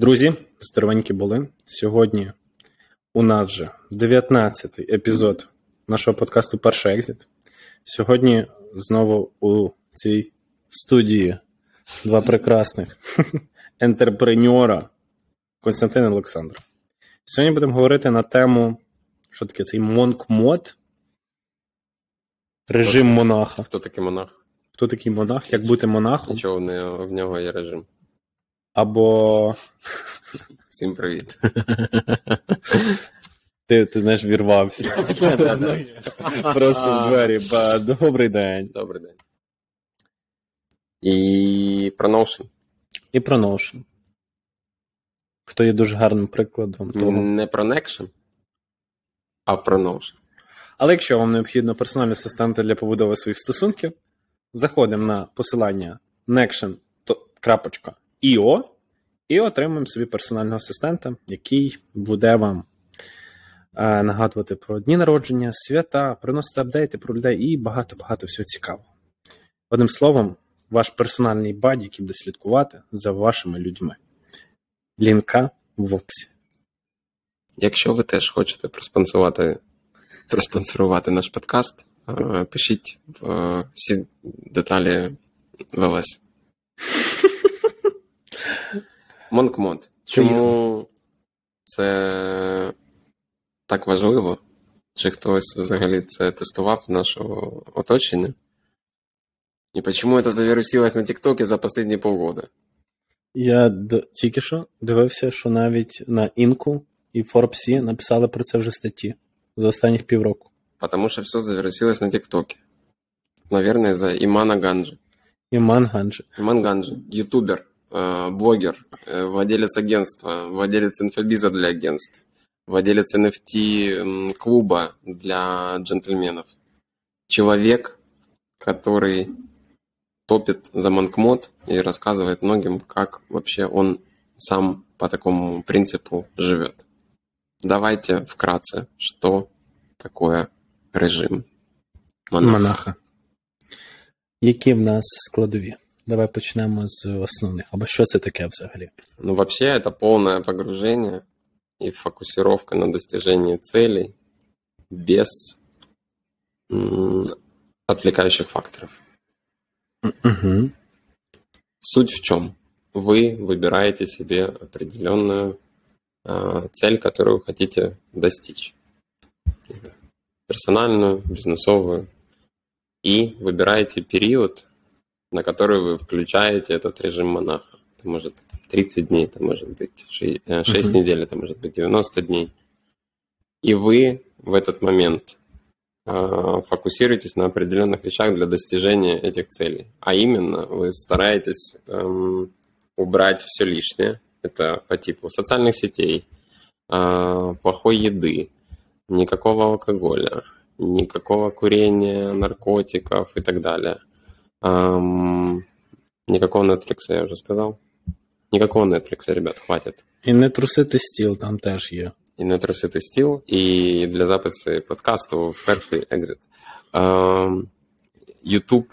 Друзі, здоровенькі були. Сьогодні у нас вже 19-й епізод нашого подкасту Перший екзит. Сьогодні знову у цій студії два прекрасних ентерпреньора Константин Олександр. Сьогодні будемо говорити на тему, що таке цей монк-мод, режим монаха. Хто такий монах? Хто такий монах? Як бути монахом? Нічого в нього є режим. Або Всім привіт. ти, ти знаєш, вірвався. Просто в двері. Ба, Добрий день. Добрий день. І про Notion. І про Notion. Хто є дуже гарним прикладом того. Не про Nection, а про Notion. Але якщо вам необхідно персональні асистенти для побудови своїх стосунків, заходимо на посилання nection.io і отримаємо собі персонального асистента, який буде вам е, нагадувати про дні народження, свята, приносити апдейти про людей і багато-багато всього цікавого. Одним словом, ваш персональний buddy, який буде слідкувати за вашими людьми. Лінка в описі. Якщо ви теж хочете проспонсорувати, проспонсорувати наш подкаст, е, пишіть е, всі деталі в ЛС. Монкмод. Чому це так важливо? Чи хтось взагалі це тестував з нашого оточення? І почему это завирусилось на ТикТоке за последние полгода? Я тільки що дивився, що навіть на Інку і Форбсі написали про це вже статті за останніх півроку. Потому что все завирусилось на ТикТоке. Наверное, за Имана Ганджи. Іман Ганджи. Иман Ганджи, ютубер, блогер, э, владелец агентства, владелец инфобиза для агентств, владелец NFT-клуба для джентльменов. Человек, который топит за Монкмод и рассказывает многим, как вообще он сам по такому принципу живет. Давайте вкратце, что такое режим монаха. Монаха. Які в нас складові? Давай почнемо з основних. Або що це таке взагалі? Ну, вообще, это полное погружение и фокусировка на достижении целей без отвлекающих факторов. Угу. Суть в чем? Вы выбираете себе определенную а, цель, которую вы хотите достичь. Персональную, бизнесовую. И выбираете период, на который вы включаете этот режим монаха. Это может быть 30 дней, это может быть 6, Мгм. недель, это может быть 90 дней. И вы в этот момент а, фокусируетесь на определенных вещах для достижения этих целей. А именно, вы стараетесь эм, убрать все лишнее. Это по типу социальных сетей, а, плохой еды, никакого алкоголя, никакого курения, наркотиков и так далее. Ам, никакого Netflix, я уже сказал. Никакого Netflix, ребят, хватит. І не трусити стіл там теж є. И на труситый стил, и для записи подкасту Perfect Exit. Ам, YouTube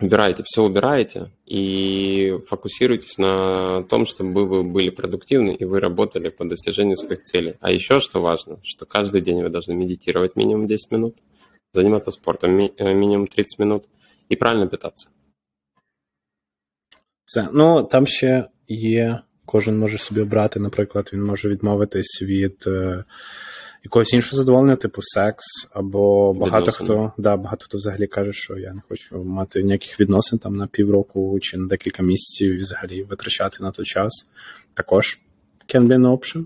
убираете, все убираете и фокусируйтесь на том, чтобы вы были продуктивны и вы работали по достижению своих целей. А еще что важно, что каждый день вы должны медитировать минимум 10 минут, заниматься спортом ми- э, минимум 30 минут и правильно питаться. Все. Ну, там ще є. Кожен може собі обрати, наприклад, він може відмовитись від е, якогось іншого задоволення, типу секс, або багато Відносини. хто, да, багато хто взагалі каже, що я не хочу мати ніяких відносин там на півроку чи на декілька місяців і взагалі витрачати на той час. Також can be an option.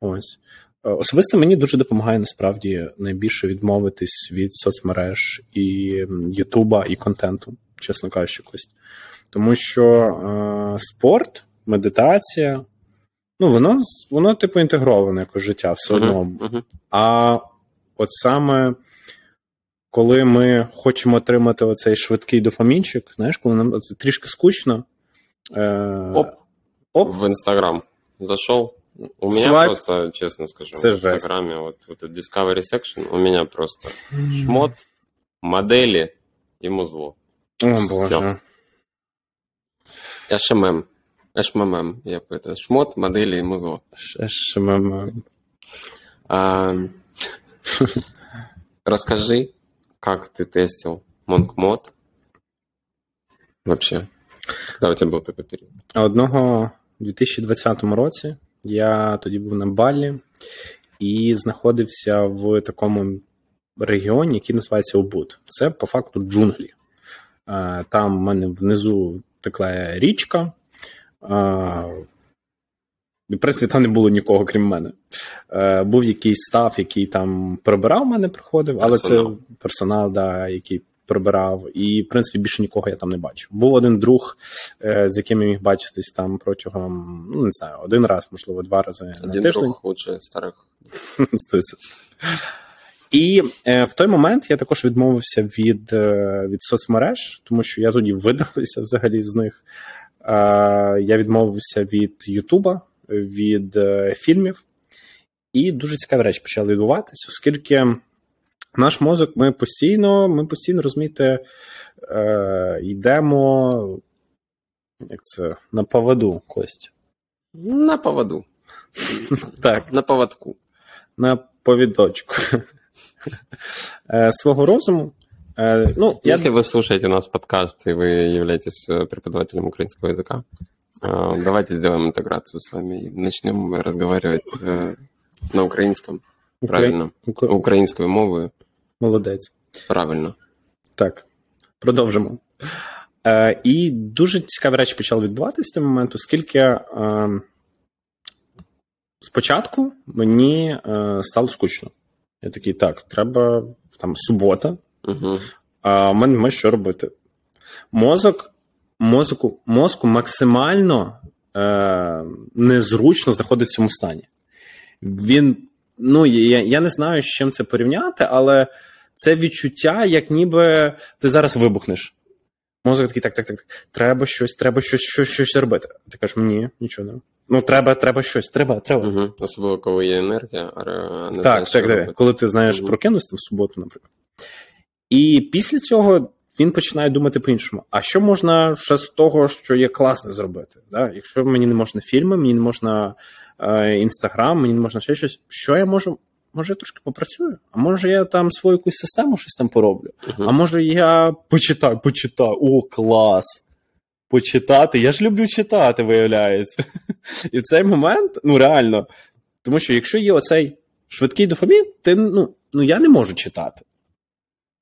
Ось. Е, Особисто мені дуже допомагає насправді найбільше відмовитись від соцмереж і Ютуба і контенту, чесно кажучи, Кость. Тому що е, спорт, медитація, ну, воно, воно типу інтегроване якось життя все одно. Мгм, мгм. А от саме коли ми хочемо отримати оцей швидкий дофамінчик, знаєш, коли нам це трішки скучно. Е, Оп. оп, В Инстаграм зашел. У меня Свайп. просто, честно скажу, Это в жесть. Инстаграме вот, вот этот Discovery Section у меня просто шмот, модели и музло. О, Боже. SMM. ШММ, я бы это шмот, модели и музло. Ш- ШММ. А, расскажи, как ты тестил Монкмод вообще? Когда у тебя был такой период? Одного у 2020 році я тоді був на Балі і знаходився в такому регіоні, який називається Обуд. Це по факту джунглі. Там в мене внизу текла річка. В принципі, там не було нікого, крім мене. Е, Був якийсь став, який там прибирав мене, приходив, але Персонал. це персонал, да, який прибирав. І, в принципі, більше нікого я там не бачив. Був один друг, е, з яким я міг бачитись там протягом, ну не знаю, один раз, можливо, два рази на Один тиждень. друг лучше старых. 100%. І е, в той момент я також відмовився від, е, від соцмереж, тому що я тоді видалився взагалі з них. Е, я відмовився від Ютуба, від е, фільмів, і дуже цікаві речі почали відбуватися, оскільки наш мозок, ми постійно, ми постійно розумієте, е, йдемо як це, на поводу кость. На поводу. Так. На поводку. на повідочку Е, свого розуму. Е, Ну, я Если вы слушаете нас подкаст и вы являетесь э, преподавателем украинского языка, э, давайте сделаем интеграцию с вами и начнем разговаривать э, на украинском. Правильно. Укра- Українською мовою. молодець. Правильно. Так, продовжимо. Е, І дуже цікаві речі почали відбуватися в той момент, оскільки е, спочатку мені е, стало скучно. Я такий, так, треба там субота, Угу. а в мене немає що робити. Мозок, мозку, мозку максимально е, незручно знаходиться в цьому стані. Він, ну, я, я не знаю, з чим це порівняти, але це відчуття, як ніби ти зараз вибухнеш. Мозок такий, так, так, так, так. Треба щось, треба щось, щось, щось робити. Ти кажеш, ні, нічого не. Ну, треба, треба щось, треба, треба. Угу. Особливо, коли є енергія, а не Так, знаєш, так, так. робити. Коли ти знаєш, Мгм. прокинувся в суботу, наприклад. І після цього він починає думати по-іншому. А що можна ще з того, що є класне зробити? Да? Якщо мені не можна фільми, мені не можна інстаграм, мені можна ще щось. Що я можу? Може, я трошки попрацюю? А може я там свою якусь систему щось там пороблю? Мгм. А може я почитаю, почитаю. О, клас! Почитати. Я ж люблю читати, виявляється. І в цей момент, ну реально, тому що якщо є оцей швидкий дофамін, ти, ну, ну я не можу читати.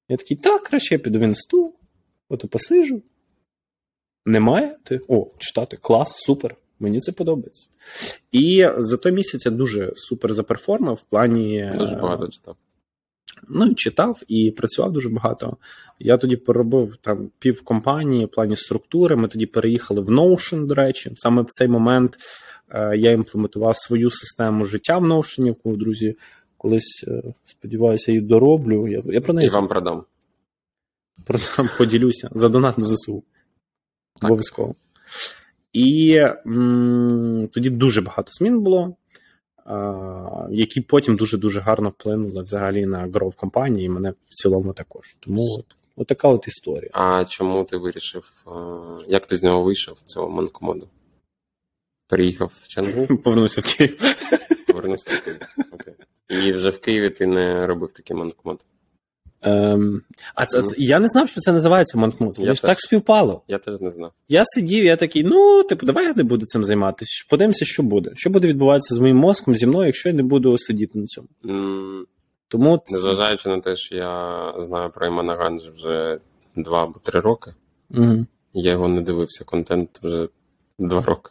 Я такий, так, краще я піду в інсту, ото посижу. Немає? Ти, о, читати, клас, супер. Мені це подобається. І за той місяць я дуже супер заперформив в плані. Дуже е, багато читав. Ну, і читав і працював дуже багато. Я тоді поробив там пів компанії в плані структури. Ми тоді переїхали в Notion, до речі. Саме в цей момент е, я імплементував свою систему життя в Notion, яку, друзі, колись, е, сподіваюся, її дороблю. Я, я про неї І вам продам. про поділюся за донат на ЗСУ. Так. Обов'язково. І м, тоді дуже багато змін було, а, які потім дуже-дуже гарно вплинули взагалі на гров компанії, і мене в цілому також. Тому от, от така от історія. А чому ти вирішив, як ти з нього вийшов цього манкомоду? Приїхав в Чангу, Повернуся в Київ. повернувся в Київ. Окей. І вже в Києві ти не робив такий monk mode. Ем, а це, це, я не знав, що це називається monk mode. Я Воно ж так співпало. Я теж не знав. Я сидів, я такий, ну, типу, давай я не буду цим займатися. Подивимося, що буде. Що буде відбуватися з моїм мозком, зі мною, якщо я не буду сидіти на цьому. М, Тому Незважаючи на те, що я знаю про Імана Ганджі вже два або три роки, Угу. я його не дивився контент вже два роки.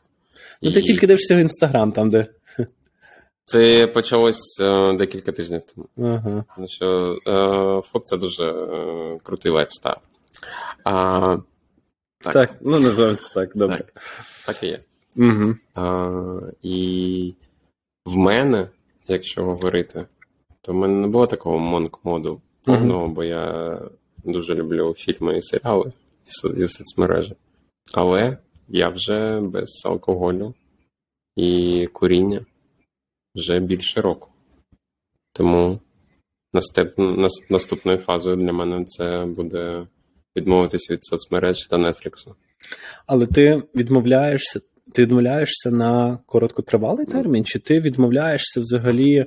Ну, ти тільки дивишся в інстаграм, там, де. Це почалось е, декілька тижнів тому. Ага. Тому що е, ФОП це дуже е, крутий лайфстайл. А, Так. Так. ну називаємо це так, добре. Так. так і є. Угу. А, і в мене, якщо говорити, то в мене не було такого monk mode у повного, бо я дуже люблю фільми і серіали і соцмережі. Але я вже без алкоголю і куріння вже більше року. Тому наступ, нас- наступною фазою для мене це буде відмовитися від соцмереж та Нетфліксу. Але ти відмовляєшся, ти відмовляєшся на короткотривалий термін, чи ти відмовляєшся взагалі?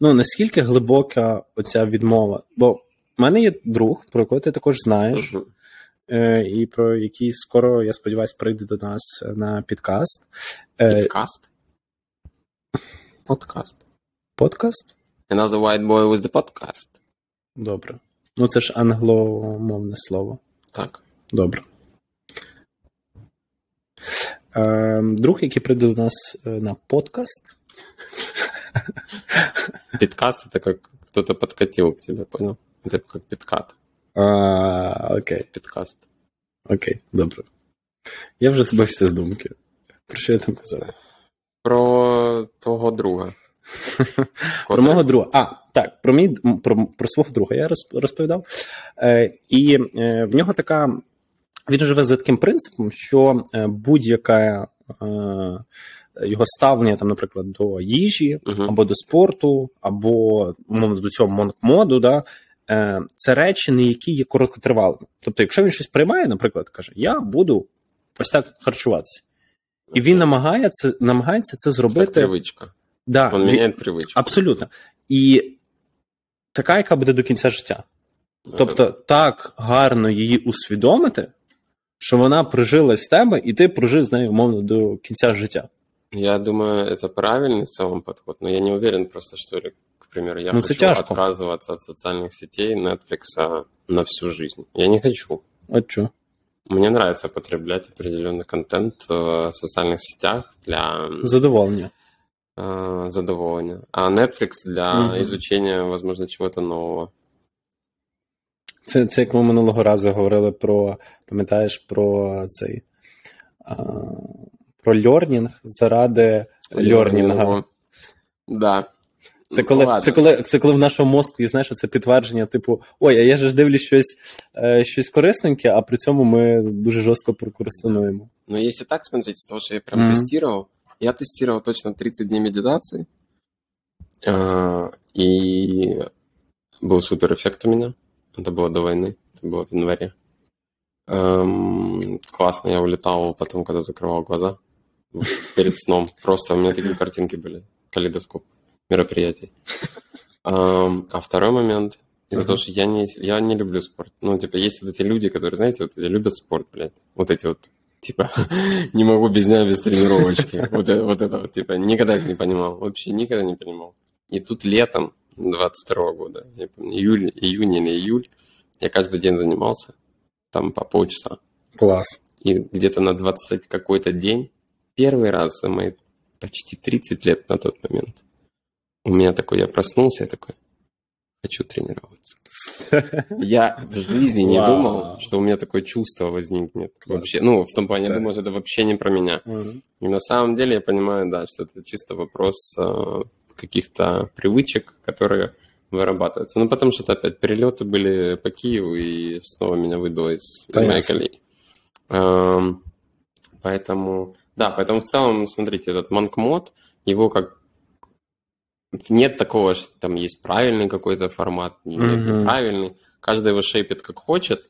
Ну наскільки глибока оця відмова? Бо в мене є друг, про якого ти також знаєш, е, і про який скоро, я сподіваюся, прийде до нас на підкаст. Е, Подкаст? Подкаст. Another white boy with the podcast. Добре. Ну це ж англомовне слово. Так. Добре. Е, друг, який прийде до нас е, на подкаст. Подкаст это как кто-то подкатил к тебе, понял? Это как подкат. А, окей, Подкаст. окей, добре. Я вже збився з думки. Про що я там казав? Про твого друга. Про мого друга. А, так, про мій про, про свого друга я розповідав. Е, і е, в нього така. Він живе за таким принципом, що е, будь-яке е, його ставлення, там, наприклад, до їжі, Мгм. або до спорту, або умовно до цього монк-моду, да, е, це речі, не які є короткотривалими. Тобто, якщо він щось приймає, наприклад, каже: Я буду ось так харчуватися. І він намагається, намагається це Как зробити. привычка. Да, Он він- меняет привычку. Абсолютно. І така, яка буде до кінця життя. Тобто, так гарно її усвідомити, що вона прижилась в тебе, і ти прожив з нею, умовно, до кінця життя. Я думаю, это правильный в целом подход, но я не уверен просто, что, или, к примеру, я Ну, это хочу тяжко. отказываться от социальных сетей, Netflix на всю жизнь. Я не хочу. От що? Мне нравится потреблять определенный контент э, в социальных сетях для м, Задоволення. э, задоволения, а Netflix для Мгм. изучения, возможно, чего-то нового. Це, це як ми минулого разу говорили про, пам'ятаєш, про цей а, про льорнінг заради льорнінга. Лёрнинга. Да. Це Ну, коли, ладно. це, коли, це коли в нашому мозку є знаєш, це підтвердження, типу, ой, а я же ж дивлюсь щось, е, щось корисненьке, а при цьому ми дуже жорстко прокрастинуємо. Но если так смотреть, с того, что я прям Мгм. тестировал, я тестировал точно 30 дней медитации, а, и был супер эффект у меня. Это было до войны, это было в январе. Эм, классно, я улетал потом, когда закрывал глаза перед сном. Просто у меня такие картинки были, калейдоскоп Мероприятий. А второй момент, из-за того, что я не, я не люблю спорт. Ну, типа, есть вот эти люди, которые, знаете, вот любят спорт, блядь. Вот эти вот типа, не могу без дня, без тренировочки. Вот это, вот это вот, типа, никогда их не понимал. Вообще никогда не понимал. И тут летом 22 года, июль, июнь или июль, я каждый день занимался, там по полчаса. Клас. И где-то на 20 какой-то день, первый раз за мои почти 30 лет на тот момент, у меня такой, я проснулся, я такой, хочу тренироваться. Я в жизни не думал, что у меня такое чувство возникнет. Вообще, ну, в том плане, я думал, что это вообще не про меня. И на самом деле я понимаю, да, что это чисто вопрос э, каких-то привычек, которые вырабатываются. Ну, потому что опять перелеты были по Киеву, и снова меня выбило из моей колеи. Эм, Поэтому, да, поэтому в целом, смотрите, этот манкмод, его как нет такого, что там есть правильный какой-то формат, нет Мгм. неправильный. Каждый его шейпит как хочет.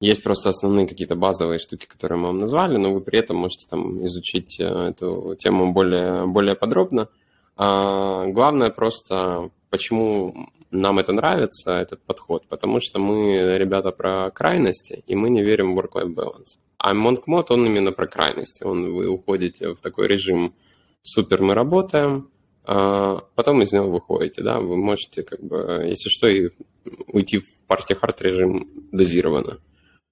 Есть просто основные какие-то базовые штуки, которые мы вам назвали, но вы при этом можете там изучить э, эту тему более, более подробно. А, главное просто, почему нам это нравится, этот подход, потому что мы ребята про крайности, и мы не верим в work-life balance. А Монкмод, он именно про крайности. Он, вы уходите в такой режим супер, мы работаем, потом из него выходите, да, вы можете, как бы, если что, и уйти в party hard режим дозированно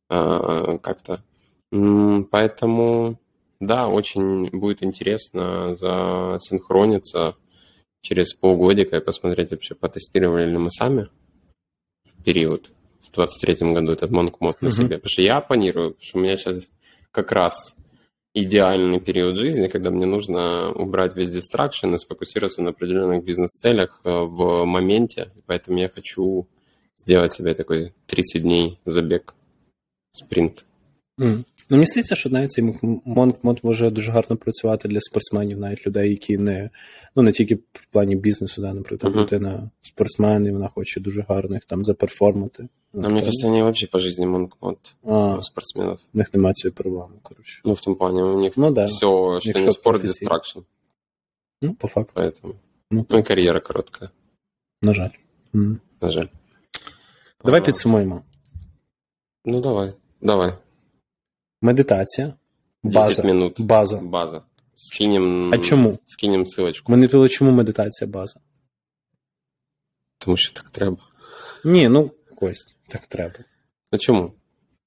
а, как-то. Поэтому, да, очень будет интересно засинхрониться через полгодика и посмотреть вообще, потестировали ли мы сами в период в 23 году этот monk mode на Мгм. себе. Потому что я планирую, потому что у меня сейчас как раз идеальный период жизни, когда мне нужно убрать весь дистракшн и сфокусироваться на определенных бизнес-целях э, в моменте. Поэтому я хочу сделать себе такой 30 дней забег, спринт. Мгм. Ну, мені здається, що навіть цей монк-мод може дуже гарно працювати для спортсменів, навіть людей, які не ну не тільки в плані бізнесу, да, наприклад, Мгм. людина спортсмен, і вона хоче дуже гарно їх там заперформати. А мне кажется, они вообще по жизни monk mode а, у спортсменов. в них немає цієї проблеми, коротше. Ну, в том плане, у них Ну да. все, что не спорт, distraction. Ну, по факту, Поэтому. Ну, Ну и карьера короткая, на жаль. М. на жаль. Давай А, підсумуємо. Ну, давай, давай. Медитація. 10 минут. База. База. Скинем... А чому? Скинем ссылочку. Ми не пили, чому медитація база? Тому що так треба. Ні, ну, Кость, так треба. А чому?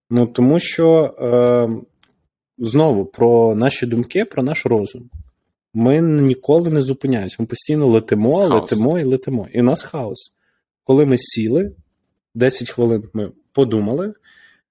Ну, тому що е, знову про наші думки, про наш розум. Ми ніколи не зупиняємося. Ми постійно летимо, Хаос. летимо і летимо. І у нас хаос. Коли ми сіли, 10 хвилин ми подумали,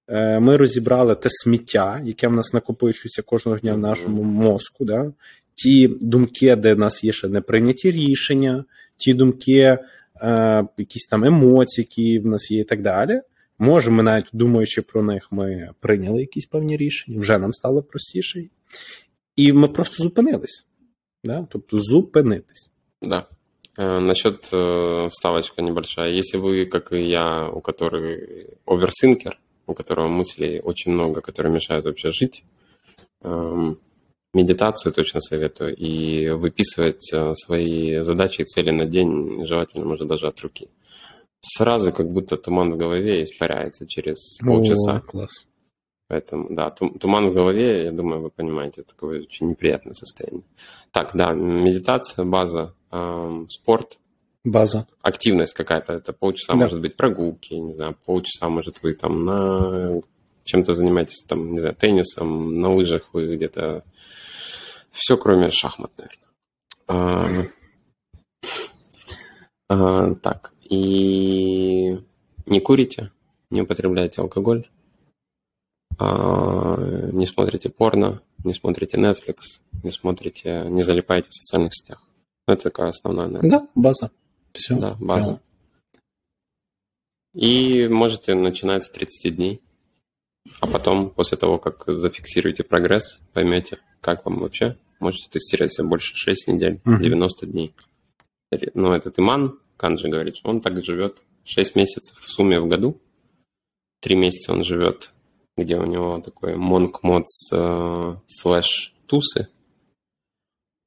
е, ми розібрали те сміття, яке в нас накопичується кожного дня в нашому мозку. Да? Ті думки, де в нас є ще неприйняті рішення, ті думки, е, якісь там емоції, які в нас є, і так далі. Може, ми навіть думаючи про них, ми прийняли якісь певні рішення, вже нам стало простіше. І ми просто зупинились. Да? Тобто зупинитись. Да. Э, насчет э, вставочка небольшая. Если вы, как и я, у которой оверсинкер, у которого мыслей очень много, которые мешают вообще жить, эм, медитацию точно советую. И выписывать э, свои задачи и цели на день, желательно, может, даже от руки. Сразу как будто туман в голове испаряется через полчаса. О, клас. Поэтому, да, тум- туман в голове, я думаю, вы понимаете, такое очень неприятное состояние. Так, да, медитация, база, эм, спорт, База. активность какая-то, это полчаса, Да. может быть, прогулки, не знаю, полчаса, может, вы там на чем-то занимаетесь, там, не знаю, теннисом, на лыжах вы где-то... Все, кроме шахмат, наверное. А, а, так, и не курите, не употребляете алкоголь, а, не смотрите порно, не смотрите Netflix, не смотрите, не залипаете в социальных сетях. Это такая основная, наверное. Да, база. Все. Да, база. И можете начинать с 30 дней. А потом, после того, как зафиксируете прогресс, поймете, как вам вообще. Можете тестировать себя больше 6 недель, Мгм. 90 дней. Ну, этот Иман Канджи говорит, что он так живет 6 месяцев в сумме в году. 3 месяца он живет, где у него такой монк модс э, слэш тусы.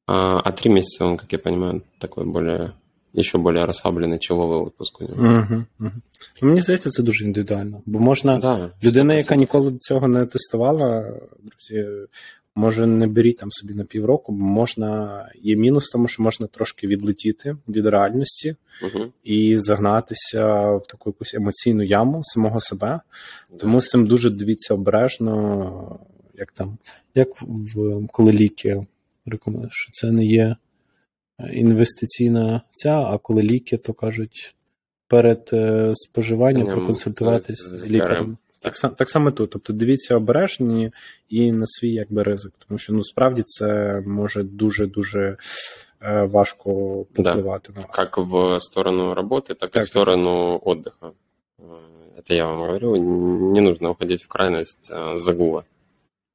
А, а 3 месяца он, как я понимаю, такой более еще более расслаблений чоловий отпуск у нього. Угу, угу. Мені здається, це дуже індивідуально. Бо можна. Да, Людина, яка ніколи цього не тестувала, друзі, може не беріть там собі на півроку, бо можна. Є мінус, тому що можна трошки відлетіти від реальності Мгм. і загнатися в таку якусь емоційну яму самого себе. Тому з цим дуже дивіться обережно, як там, як в коли ліки рекомендують, що це не є інвестиційна ця, а коли ліки, то кажуть перед е, споживанням Прям проконсультуватись з з лікарем. лікарем. Так, са- так само тут. Тобто дивіться обережні і на свій якби ризик, тому що ну справді це може дуже дуже е, важко попливати на вас. Как в сторону работы, так, и Так. в сторону отдыха. Э, Это я вам говорю, не нужно уходить в крайность а, загула.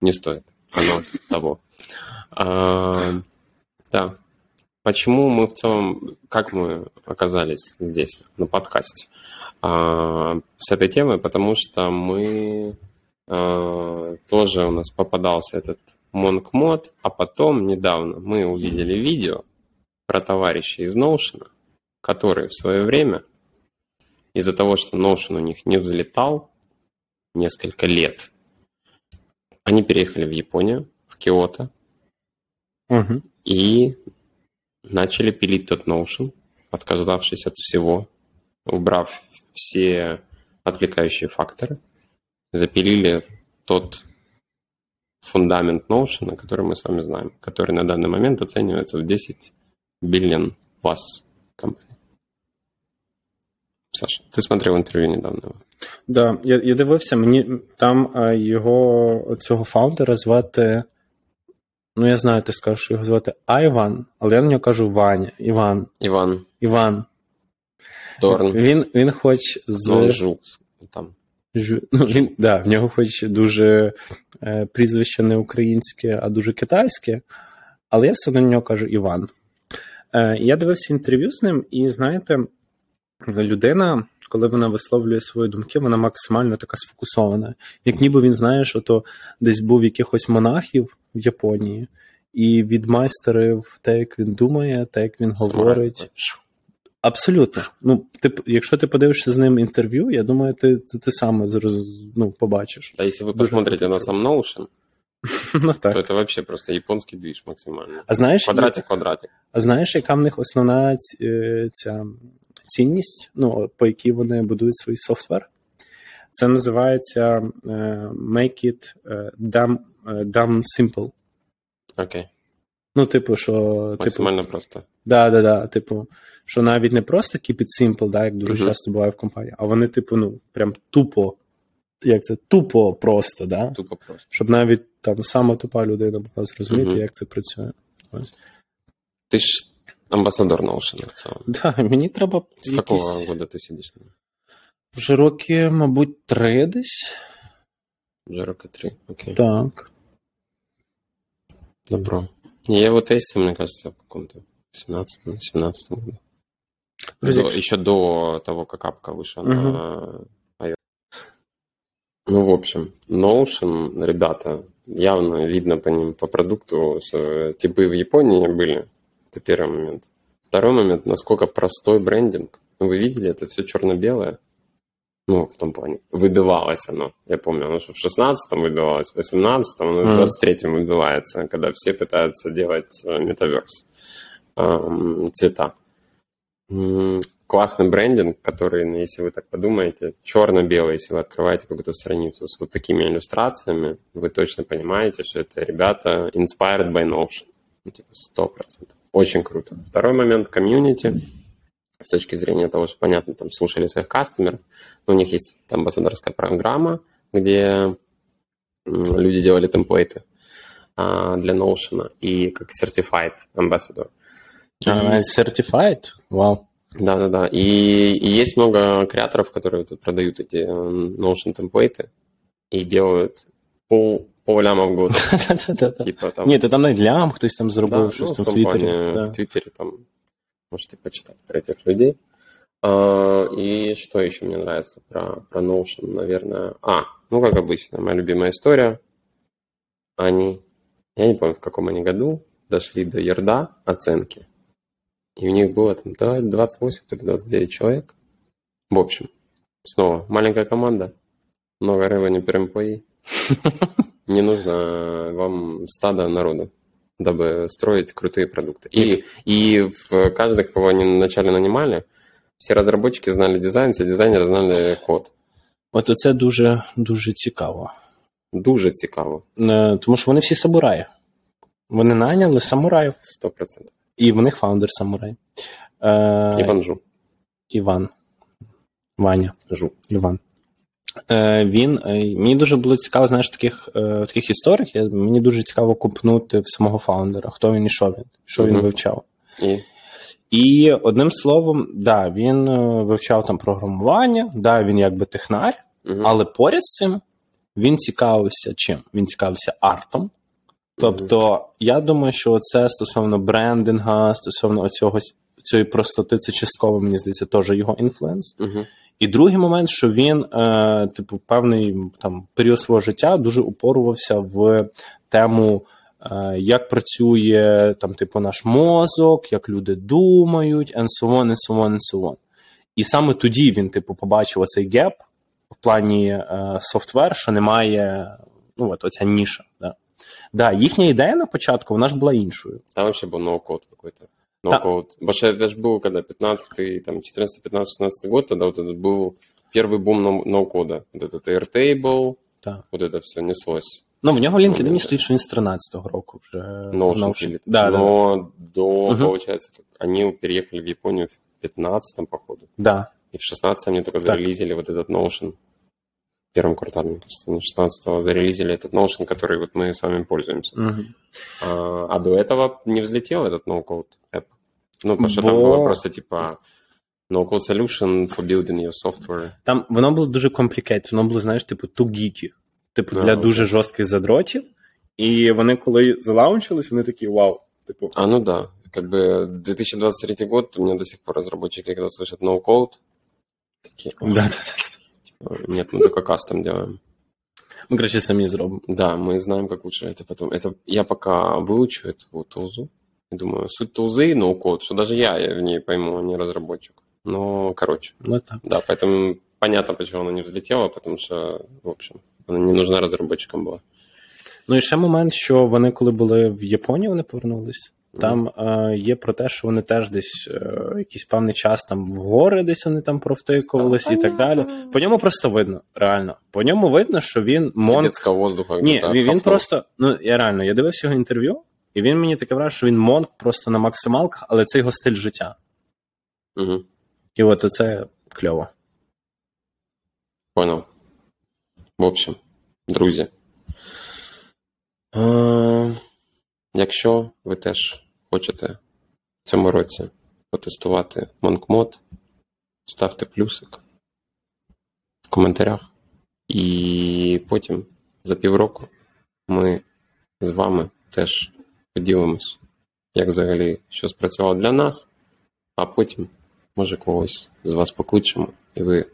Не стоит. Оно того. А, да. Почему мы в целом, как мы оказались здесь, на подкасте, а, с этой темой? Потому что мы а, тоже у нас попадался этот монк-мод, а потом недавно мы увидели видео про товарища из Notion, которые в свое время из-за того, что Notion у них не взлетал несколько лет, они переехали в Японию, в Киото, Угу. и начали пилить тот Notion, отказавшись от всего, убрав все отвлекающие факторы, запилили тот фундамент Notion, который мы с вами знаем, который на данный момент оценивается в 10 биллион плюс компаний. Саша, ты смотрел интервью недавно? Да, я, я дивився, мені там е, його цього фаундера звати. Ну, я знаю, ти скажеш, що його звати Айван, але я на нього кажу Ваня. Іван. Иван Іван. Дорн, Він, він хоч з. но жук там. Жу- Ну, він, да, в нього хоч дуже е, прізвище не українське, а дуже китайське, але я все одно на нього кажу Іван. Е, я дивився інтерв'ю з ним, і знаєте, людина коли вона висловлює свої думки, вона максимально така сфокусована. Як ніби він, знаєш, ото десь був якихось монахів в Японії і відмайстерив те, як він думає, те, як він говорить. Абсолютно. Ну, ти, якщо ти подивишся з ним інтерв'ю, я думаю, ти ти, ти саме зроз, ну, побачиш. А если вы посмотрите на сам Notion, ну, так. то это вообще просто японский движ максимально. А знаєш, Квадратик, квадратик. А знаєш, яка в них основна ця цінність, ну, по якій вони будують свій софтвер? Це називається е, Make it е, damn, е, damn simple. Окей. Ну, типу, що, типу, просто. да, да, да, типу, що навіть не просто keep it simple, да, як дуже Мгм. часто буває в компанії, а вони, типу, ну, прям тупо, як це, тупо просто, да? Тупо просто. щоб навіть там сама тупа людина могла зрозуміти, Мгм. як це працює. Ось. Ты ж амбассадор Notion в целом. Да, мені треба С какого якісь... года ты сидишь? Вже роки, мабуть, три десь. Уже рока три. Окей. Так. Добро. Я его тестил, мне кажется, в каком-то 17 17 году. Друзі, До- еще до того, как апка вышла Мгм. на iOS. Ну, в общем, Notion, ребята, явно видно по ним, по продукту, что типы в Японии были. это первый момент. Второй момент, насколько простой брендинг. Ну, вы видели, это все черно-белое. Ну, в том плане. Выбивалось оно. Я помню, оно что в 16-м выбивалось, в 18-м, оно в Мгм. 23-м выбивается, когда все пытаются делать э, метаверс. Ам, цвета. Классный брендинг, который, ну, если вы так подумаете, черно-белый, если вы открываете какую-то страницу с вот такими иллюстрациями, вы точно понимаете, что это ребята inspired by Notion. Ну, типа, 100%. Очень круто. Второй момент – комьюнити. С точки зрения того, что, понятно, там слушали своих кастомеров. У них есть там амбассадорская программа, где люди делали темплейты а, для Notion и как certified ambassador. А, Certified? Вау. Да-да-да. И, и есть много креаторов, которые тут продают эти Notion темплейты и делают пол, пол ляма в год. Да-да-да. Типа там... Ні, то там навіть лям хтось там Да, зробив ну, щось в там в том Твіттері. плане, Да. в Твиттере там можете почитать про этих людей. А, и что еще мне нравится про, про Notion, наверное? А, ну, как обычно, моя любимая история. Они, я не помню, в каком они году, дошли до ярда оценки. И у них было там да, 28 или 29 человек. В общем, снова маленькая команда, много revenue per employee. Не нужно вам стадо народу, дабы строить крутые продукты. И, и в каждый, кого они вначале нанимали, все разработчики знали дизайн, все дизайнеры знали код. От оце дуже, дуже цікаво. Дуже цікаво, Е, Тому що вони всі самураї. Вони найняли самураїв, 100%. і в них фаундер самурай. Е, Іван Жу. Іван. Ваня. Жу. Іван. Е, він, е, мені дуже було цікаво, знаєш, таких, е, таких історіях. Мені дуже цікаво купнути в самого фаундера, хто він і що він, що він Мгм. вивчав. І І одним словом, да, він вивчав там програмування, да, він якби технар, Мгм. але поряд з цим він цікавився чим? Він цікавився артом. Тобто, я думаю, що це стосовно брендинга, стосовно оцього, цієї простоти, це частково, мені здається, теж його інфлюенс. Мгм. І другий момент, що він, е, типу, певний там період свого життя дуже упорувався в тему, е, як працює там, типу, наш мозок, як люди думають, and so on, and so on, and so on. І саме тоді він, типу, побачив оцей геп в плані е, софтвер, що немає ну, от, оця ніша. Да. Да, їхня ідея на початку вона ж була іншою. Там вообще был ноу-код какой-то. Да. Ноу-код. Что это же был, когда 15 там, 14, 15, 16 год, тогда вот этот был первый бум ноу- ноу-кода. Вот этот Airtable, Так. вот это все неслось. Ну, в нього LinkedIn Ну, стоїть, що він з 13-го року вже. Пилит. Да, да, Но до, Мгм. получается, они переехали в Японию в 15-м, походу. да. И в 16-м они только Так. зарелизили вот этот Notion. Первом квартале, мне кажется, они 16-го зарелизили этот Notion, который вот мы с вами пользуемся. Мгм. А, а до этого не взлетел этот no-code app. Ну, потому что там Бо- было просто типа no-code solution for building your software. Там воно було дуже complicated, воно було, знаєш, типу, too geeky. Типу, Да, для окей. дуже жорстких задротів. І вони, коли залаунчились, вони такі вау. Типу, А, ну да. Как бы 2023 год, у меня до сих пор разработчики, когда слышат no-code, Такие, Да, да, да. Нет, мы только кастом делаем. Ми краще самі зробимо. Да, мы знаем, как лучше это потом. Это я пока выучу эту тулзу. и Думаю, суть тулзы, ноу-код, что даже я в ней пойму, а не разработчик. Но, короче, Ну так. да, поэтому понятно, почему она не взлетела, потому что, в общем, она не нужна разработчикам была. Ну і ще момент, що вони, коли були в Японії, вони повернулись. Там е, є про те, що вони теж десь е, якийсь певний час там в гори десь вони там провтикувались і так далі. По ньому просто видно, реально. По ньому видно, що він монк. Тибетского воздуха. Ні, где-то він, він хапнул. просто. Ну я реально, я дивився його інтерв'ю, і він мені таке враження, що він монк просто на максималках, але це його стиль життя. Мгм, І от це кльово. понял. В общем, друзі. Е, якщо ви теж хочете в цьому році потестувати Монкмод, ставте плюсик в коментарях. І потім за півроку ми з вами теж поділимось, як взагалі що спрацювало для нас, а потім, може, когось з вас покличемо, і ви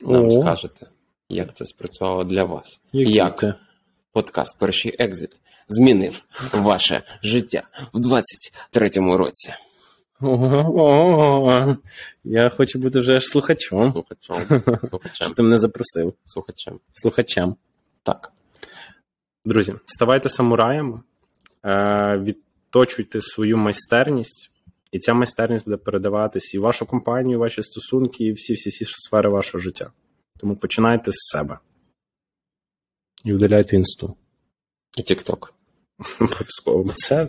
нам О. скажете, як це спрацювало для вас. Який як ти? подкаст Перший екзит змінив ваше життя в 23-му році. Ого, Я хочу бути вже аж слухачом. Слухачем. Що Слухачем. ти мене запросив? Слухачем. Слухачем. Так. Друзі, ставайте самураями, відточуйте свою майстерність, і ця майстерність буде передаватись і в вашу компанію, і ваші стосунки, і всі всі всі сфери вашого життя. Тому починайте з себе. І удаляйте інсту. І TikTok. Обов'язково. Бо Це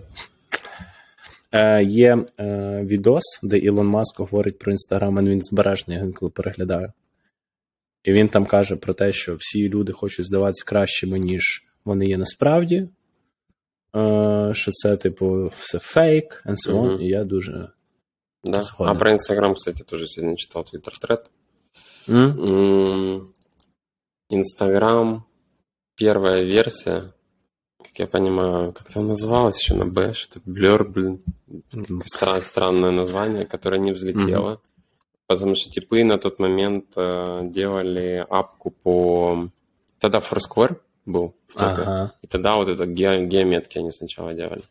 е, є е, відос, де Ілон Маск говорить про інстаграм, він збережний, я інколи переглядаю. І він там каже про те, що всі люди хочуть здаватися кращими, ніж вони є насправді. Що це, типу, все фейк, and so on. І я дуже. Да. А про Инстаграм, кстати, тоже сегодня читал. М? М, Инстаграм, первая версия, как я понимаю, как там называлась еще на Б, что Blur, блин, Стра- странное название, которое не взлетело. Потому что типы на тот момент э, делали апку по... Тогда Foursquare был. Ага. И тогда вот это ге- геометки они сначала делали.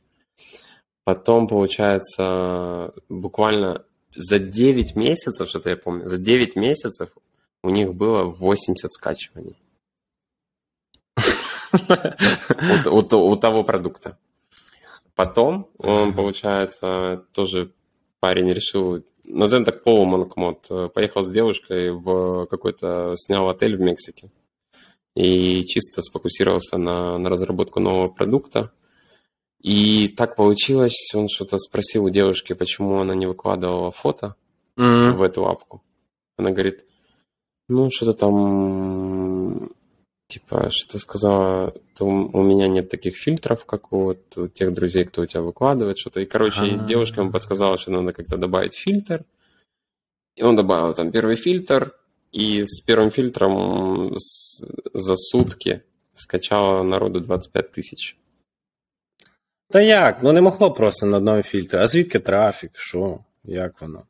Потом, получается, буквально за 9 месяцев, что-то я помню, за 9 месяцев у них было 80 скачиваний. У- у то- у того продукта. Потом он, получается, тоже парень решил, назовем так полумонкмод, э, поехал с девушкой в какой-то, снял отель в Мексике и чисто сфокусировался на, на разработку нового продукта. И так получилось, он что-то спросил у девушки, почему она не выкладывала фото М. в эту апку. Она говорит, ну, что-то там, типа, что сказала, то у меня нет таких фильтров, как у вот у тех друзей, кто у тебя выкладывает что-то. И, короче, А. девушка ему подсказала, что надо как-то добавить фильтр. И он добавил там первый фильтр, и с первым фильтром с- за сутки скачало народу 25 тысяч. Та як? Ну не могло просто на одного фільтру. А звідки трафік? Що? Як воно?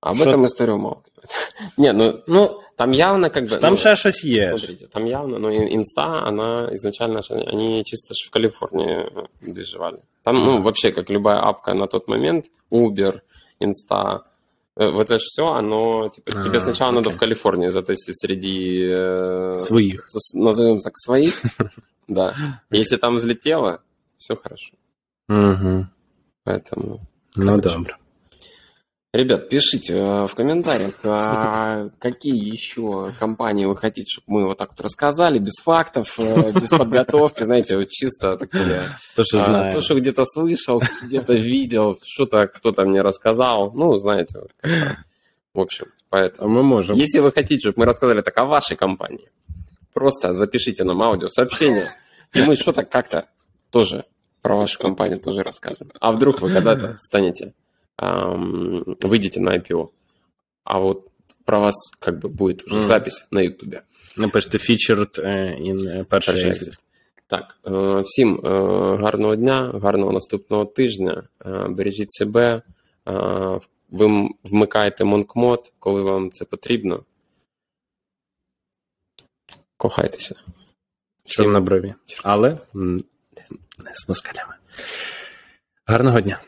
Об Что- этом историю умалкивает. Не, ну, Ну, там явно как бы... там ну, ще щось є. ж. Смотрите, там явно, но ин- инста, она изначально, ж- они чисто ж в Калифорнии э, движевали. Там, ну, вообще, как любая апка на тот момент, Uber, инста, э, вот это все, оно, типа, А, тебе сначала надо окей. в Калифорнии затестить среди, э, Своїх. с- назовем так, своих, да. Если там взлетело, все хорошо. Поэтому Ну Короче. Ребят, пишите э, в комментариях, а, какие еще компании вы хотите, чтобы мы вот так вот рассказали, без фактов, э, без подготовки, знаете, вот чисто такие. То, а, знаю. То, что где-то слышал, где-то видел, что-то кто-то мне рассказал. Ну, знаете, в общем, поэтому. ми можемо. Если вы хотите, чтобы мы рассказали так о вашей компании, просто запишите нам аудиосообщение, и мы что-то как-то тоже про вашу компанию тоже расскажем. А вдруг вы когда-то станете, выйдете на IPO, а вот про вас как бы будет уже Мгм. запись на Ютубе. Напишете featured е, in перший exit. exit. Так, е, всім гарного дня, гарного наступного тижня. Бережіть себе, ви вмикайте монкмод, коли вам це потрібно. Кохайтеся. Чорнобриві. Але не з москалями. Гарного дня.